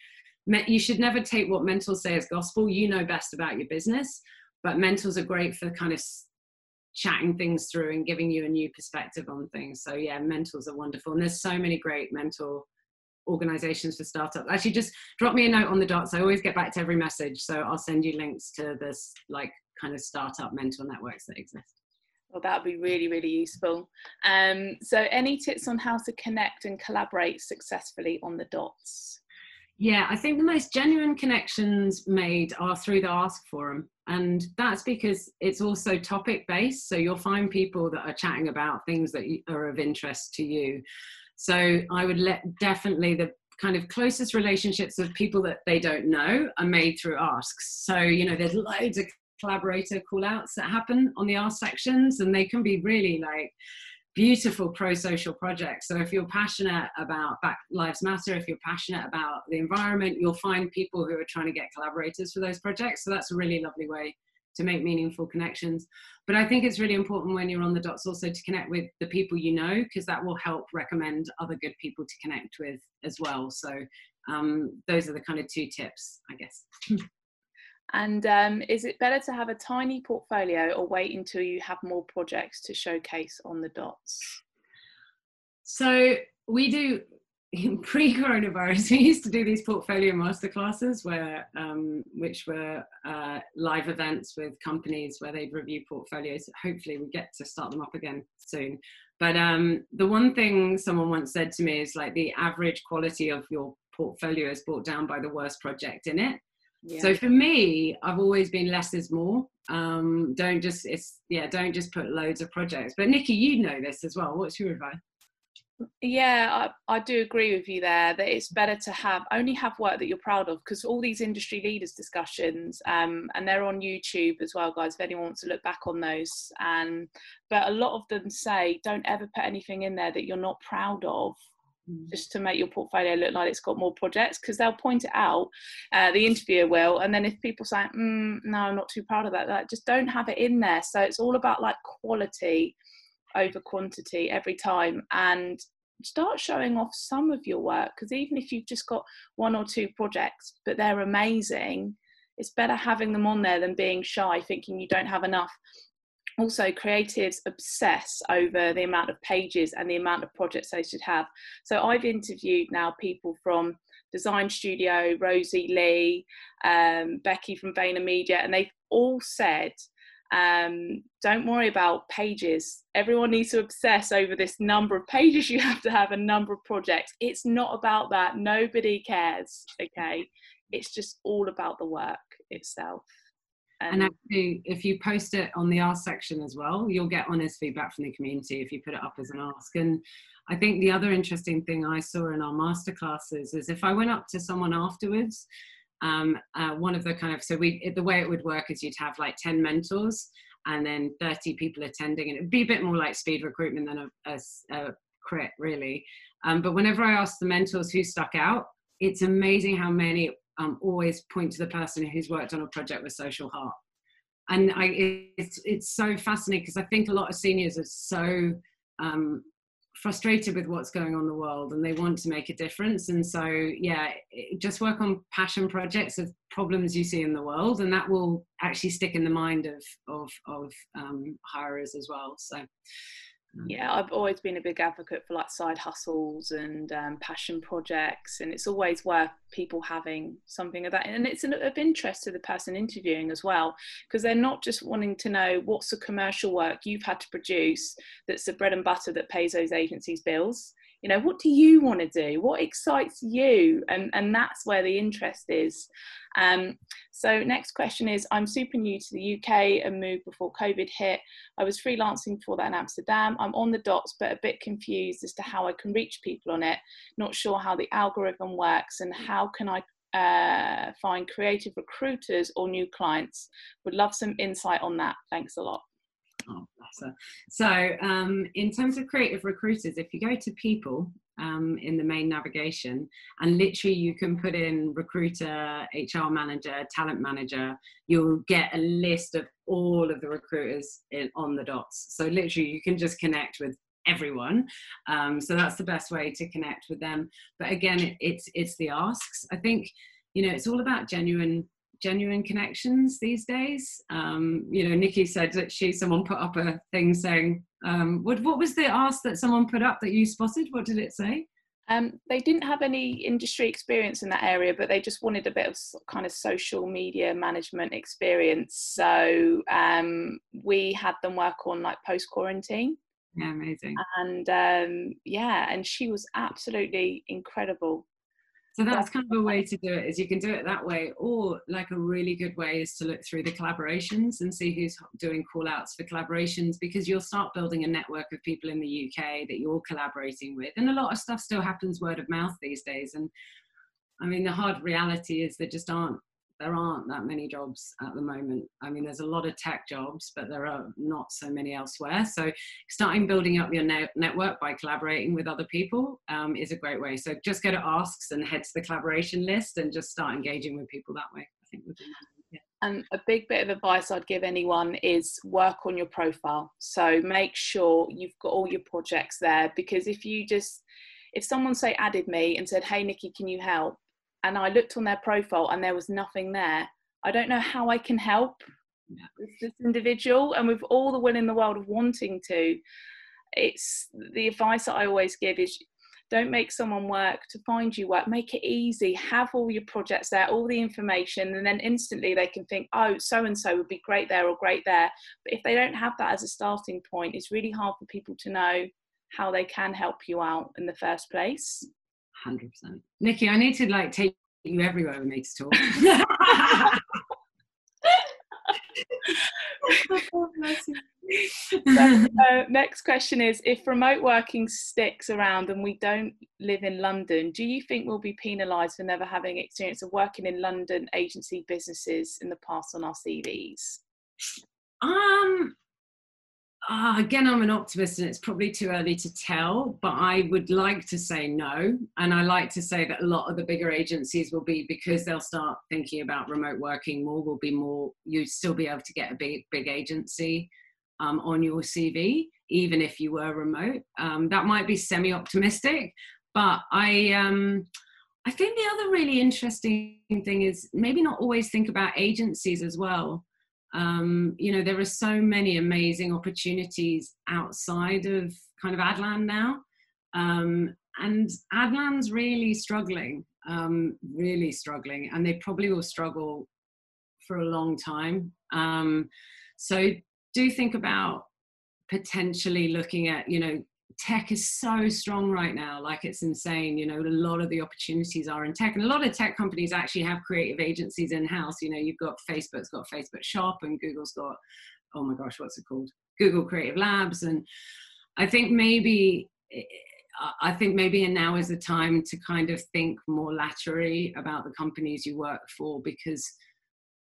Met, you should never take what mentors say as gospel. You know best about your business, but mentors are great for kind of chatting things through and giving you a new perspective on things. So yeah, mentors are wonderful, and there's so many great mentor organizations for startups. Actually, just drop me a note on the dots. I always get back to every message, so I'll send you links to this like kind of startup mentor networks that exist. Well, that would be really, really useful. Um, so, any tips on how to connect and collaborate successfully on the dots? Yeah, I think the most genuine connections made are through the Ask Forum. And that's because it's also topic based. So you'll find people that are chatting about things that are of interest to you. So I would let definitely the kind of closest relationships of people that they don't know are made through asks. So, you know, there's loads of collaborator call outs that happen on the R sections, and they can be really like beautiful pro social projects. So, if you're passionate about Black Lives Matter, if you're passionate about the environment, you'll find people who are trying to get collaborators for those projects. So, that's a really lovely way to make meaningful connections. But I think it's really important when you're on the dots also to connect with the people you know, because that will help recommend other good people to connect with as well. So um, those are the kind of two tips, I guess. And um, is it better to have a tiny portfolio or wait until you have more projects to showcase on the dots? So we do in pre-coronavirus. We used to do these portfolio masterclasses, where um, which were uh, live events with companies where they'd review portfolios. Hopefully, we get to start them up again soon. But um, the one thing someone once said to me is like the average quality of your portfolio is brought down by the worst project in it. Yeah. So for me, I've always been less is more. Um, don't just it's yeah, don't just put loads of projects. But Nikki, you know this as well. What's your advice? Yeah, I, I do agree with you there that it's better to have only have work that you're proud of because all these industry leaders discussions, um, and they're on YouTube as well, guys. If anyone wants to look back on those, and but a lot of them say don't ever put anything in there that you're not proud of Mm. just to make your portfolio look like it's got more projects because they'll point it out uh, the interviewer will and then if people say mm, no i'm not too proud of that like, just don't have it in there so it's all about like quality over quantity every time and start showing off some of your work because even if you've just got one or two projects but they're amazing it's better having them on there than being shy thinking you don't have enough also creatives obsess over the amount of pages and the amount of projects they should have. So i've interviewed now people from design studio rosie lee um, becky from VaynerMedia and they've all said um, don't worry about pages. Everyone needs to obsess over this number of pages you have to have a number of projects. It's not about that. Nobody cares. Okay? It's just all about the work itself and, and actually, if you post it on the ask section as well, you'll get honest feedback from the community if you put it up as an ask. And I think the other interesting thing I saw in our masterclasses is if I went up to someone afterwards, um, uh, one of the kind of so we the way it would work is you'd have like 10 mentors and then 30 people attending and it'd be a bit more like speed recruitment than a, a, a crit really um, but whenever i asked the mentors who stuck out it's amazing how many um, always point to the person who's worked on a project with social heart. And I, it's, it's so fascinating because I think a lot of seniors are so um, frustrated with what's going on in the world and they want to make a difference. And so, yeah, just work on passion projects of problems you see in the world, and that will actually stick in the mind of, of, of um, hirers as well. So. Yeah i've always been a big advocate for like side hustles and um, passion projects and it's always worth people having something of that and it's of interest to the person interviewing as well because they're not just wanting to know what's the commercial work you've had to produce that's the bread and butter that pays those agencies bills you know what do you want to do? What excites you? And and that's where the interest is. Um, so next question is i'm super new to the uk and moved before covid hit. I was freelancing before that in amsterdam. I'm on the dots but a bit confused as to how i can reach people on it. Not sure how the algorithm works and how can i uh, find creative recruiters or new clients. Would love some insight on that. Thanks a lot Oh. So, um, in terms of creative recruiters, if you go to people um, in the main navigation, and literally you can put in recruiter, HR manager, talent manager, you'll get a list of all of the recruiters in, on the dots. So, literally, you can just connect with everyone um, so that's the best way to connect with them but again it, it's it's the asks i think you know it's all about genuine genuine connections these days. Um, you know, Nikki said that she someone put up a thing saying, um, what what was the ask that someone put up that you spotted? What did it say? Um, they didn't have any industry experience in that area, but they just wanted a bit of kind of social media management experience. So um, we had them work on like post quarantine. Yeah, amazing. And um, yeah, and she was absolutely incredible. So that's kind of a way to do it is you can do it that way, or like a really good way is to look through the collaborations and see who's doing call outs for collaborations because you'll start building a network of people in the UK that you're collaborating with. And a lot of stuff still happens word of mouth these days. And I mean, the hard reality is there just aren't there aren't that many jobs at the moment. I mean, there's a lot of tech jobs, but there are not so many elsewhere. So, starting building up your ne- network by collaborating with other people um, is a great way. So, just go to asks and head to the collaboration list and just start engaging with people that way. I think would be. And a big bit of advice I'd give anyone is work on your profile. So make sure you've got all your projects there because if you just, if someone say added me and said, Hey Nikki, can you help? And I looked on their profile and there was nothing there, I don't know how I can help this individual. And with all the will in the world of wanting to, it's the advice that I always give is don't make someone work to find you work. Make it easy. Have all your projects there all the information and then instantly they can think oh so and so would be great there or great there. But if they don't have that as a starting point it's really hard for people to know how they can help you out in the first place 100% nikki i need to like take you everywhere with me to talk. So, uh, next question is if remote working sticks around and we don't live in london do you think we'll be penalised for never having experience of working in london agency businesses in the past on our cvs um uh, again, I'm an optimist and it's probably too early to tell, but I would like to say no. And I like to say that a lot of the bigger agencies will be because they'll start thinking about remote working more, will be more, you'd still be able to get a big, big agency um, on your CV, even if you were remote. Um, that might be semi optimistic, but I, um, I think the other really interesting thing is maybe not always think about agencies as well um, you know there are so many amazing opportunities outside of kind of adland now. Um, and adland's really struggling um, really struggling and they probably will struggle for a long time. Um, so do think about potentially looking at you know tech is so strong right now like it's insane you know a lot of the opportunities are in tech and a lot of tech companies actually have creative agencies in house you know you've got facebook's got facebook shop and google's got oh my gosh what's it called? Google creative labs and i think maybe i think maybe and now is the time to kind of think more laterally about the companies you work for because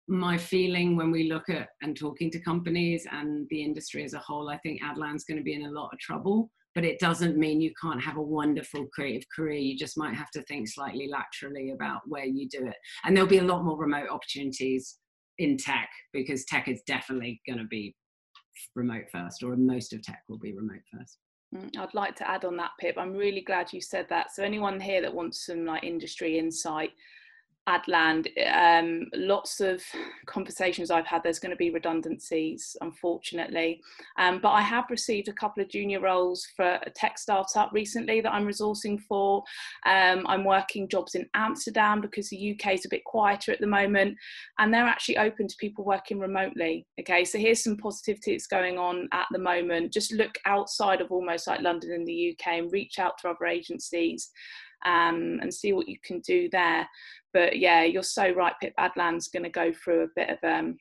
my feeling when we look at and talking to companies and the industry as a whole, I think Adland's going to be in a lot of trouble but it doesn't mean you can't have a wonderful creative career. You just might have to think slightly laterally about where you do it. And there'll be a lot more remote opportunities in tech because tech is definitely going to be remote first, or most of tech will be remote first. Mm, I'd like to add on that, Pip. I'm really glad you said that. So anyone here that wants some like industry insight, Adland, um, lots of conversations I've had, there's going to be redundancies, unfortunately. Um, but I have received a couple of junior roles for a tech startup recently that I'm resourcing for. Um, I'm working jobs in Amsterdam because the UK is a bit quieter at the moment, and they're actually open to people working remotely. Okay, so here's some positivity that's going on at the moment. Just look outside of almost like London in the UK and reach out to other agencies um, and see what you can do there. But yeah, you're so right. Pip Adland's going to go through a bit of um,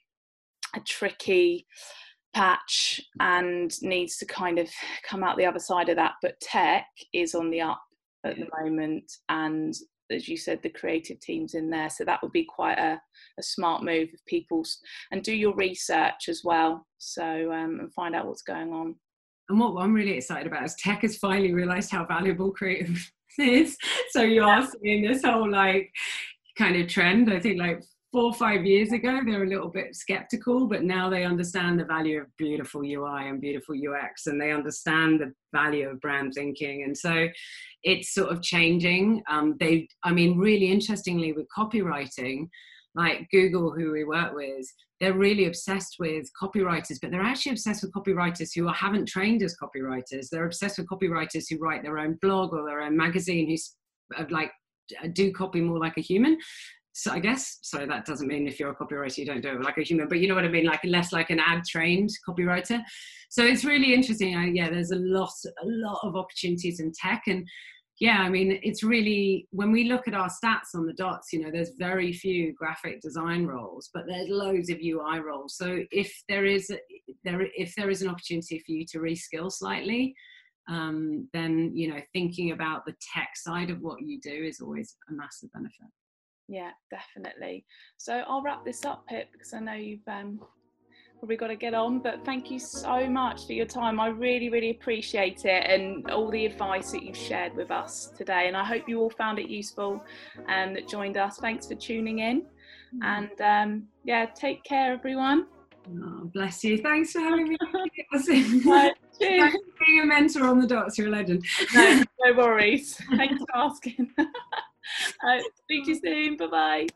a tricky patch and needs to kind of come out the other side of that. But tech is on the up at the moment, and as you said, the creative teams in there. So that would be quite a, a smart move of people's and do your research as well. So um, and find out what's going on. And what I'm really excited about is tech has finally realised how valuable creative is. So you are seeing this whole like kind of trend. I think like four or five years ago they're a little bit skeptical but now they understand the value of beautiful ui and beautiful ux and they understand the value of brand thinking and so it's sort of changing um, they i mean really interestingly with copywriting like google who we work with they're really obsessed with copywriters but they're actually obsessed with copywriters who haven't trained as copywriters they're obsessed with copywriters who write their own blog or their own magazine who uh, like uh, do copy more like a human so I guess so that doesn't mean if you're a copywriter you don't do it like a human, but you know what I mean, like less like an ad trained copywriter. So it's really interesting. I, yeah, there's a lot, a lot of opportunities in tech, and yeah, I mean it's really when we look at our stats on the dots, you know, there's very few graphic design roles, but there's loads of UI roles. So if there is there if there is an opportunity for you to reskill slightly, um, then you know thinking about the tech side of what you do is always a massive benefit yeah definitely so i'll wrap this up pip because i know you've um, probably got to get on. But thank you so much for your time. I really, really appreciate it and all the advice that you've shared with us today. And I hope you all found it useful and that joined us. Thanks for tuning in. Mm. And um, yeah, take care, everyone. Oh, bless you. Thanks for having me. It Thanks for being a mentor on the dots. You're a legend. No, no worries. Thanks for asking. uh, speak to you soon. Bye bye.